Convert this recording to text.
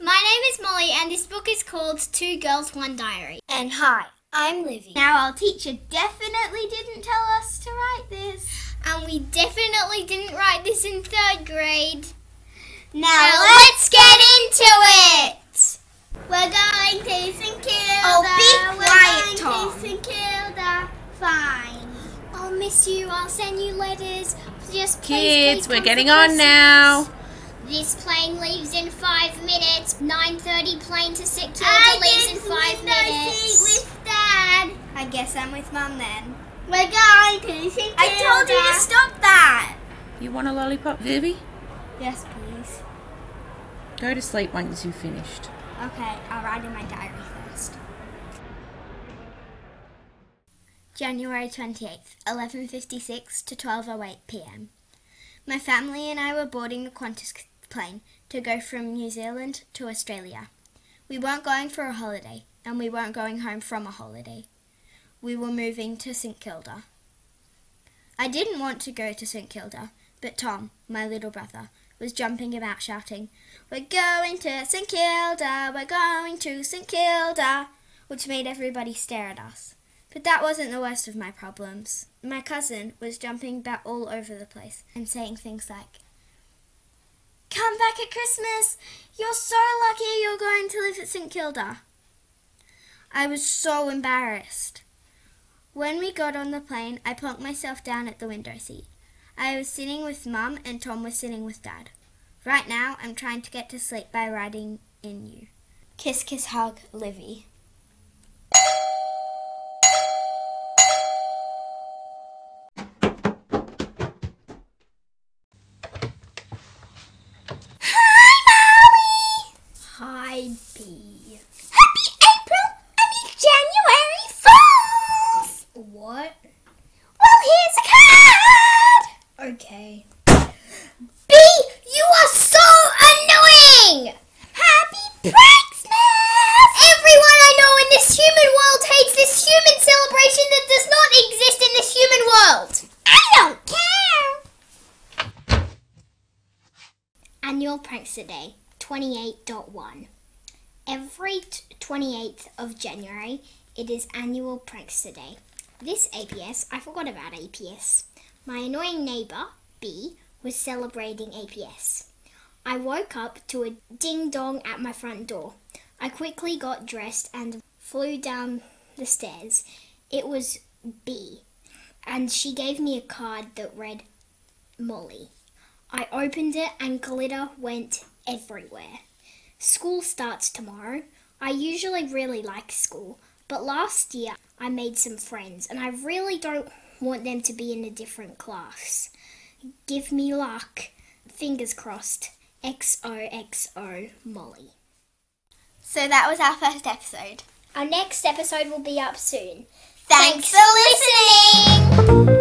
My name is Molly and this book is called Two Girls, One Diary. And hi, I'm Livy. Now our teacher definitely didn't tell us to write this. And we definitely didn't write this in third grade. Now, let's get into it! We're going to St. Kilda. Oh, be We're quiet, going Tom. to. Kilda. Fine. I'll miss you. I'll send you letters. Just please, Kids, please we're getting on now. This plane leaves in five minutes. 9.30 plane to St. Kilda leaves in five minutes. With I guess I'm with Mum then. We're going to St. Kilda. I told you to stop that. You want a lollipop, Vivi? Yes, please. Go to sleep once you've finished. Okay, I'll write in my diary first. January 28th, 11:56 to 12:08 p.m. My family and I were boarding the Qantas plane to go from New Zealand to Australia. We weren't going for a holiday, and we weren't going home from a holiday. We were moving to St Kilda. I didn't want to go to St Kilda, but Tom, my little brother, was jumping about shouting, We're going to St Kilda, we're going to St Kilda, which made everybody stare at us. But that wasn't the worst of my problems. My cousin was jumping about all over the place and saying things like, Come back at Christmas! You're so lucky you're going to live at St Kilda. I was so embarrassed. When we got on the plane, I plunked myself down at the window seat. I was sitting with Mum and Tom was sitting with Dad. Right now, I'm trying to get to sleep by writing in you. Kiss, kiss, hug, Livy. Hi, B. Happy April! I mean January Fools! What? Well, here's a card! Okay. B, you are so annoying! Happy Prankmas! Everyone I know in this human world hates this human celebration that does not exist in this human world! I don't care! Annual Prankster Day 28.1 Every t- 28th of January, it is Annual Prankster Day. This APS, I forgot about APS. My annoying neighbour, B, was celebrating APS. I woke up to a ding dong at my front door. I quickly got dressed and flew down the stairs. It was B, and she gave me a card that read Molly. I opened it and glitter went everywhere. School starts tomorrow. I usually really like school, but last year I made some friends and I really don't want them to be in a different class. Give me luck. Fingers crossed. XOXO Molly. So that was our first episode. Our next episode will be up soon. Thanks, for listening!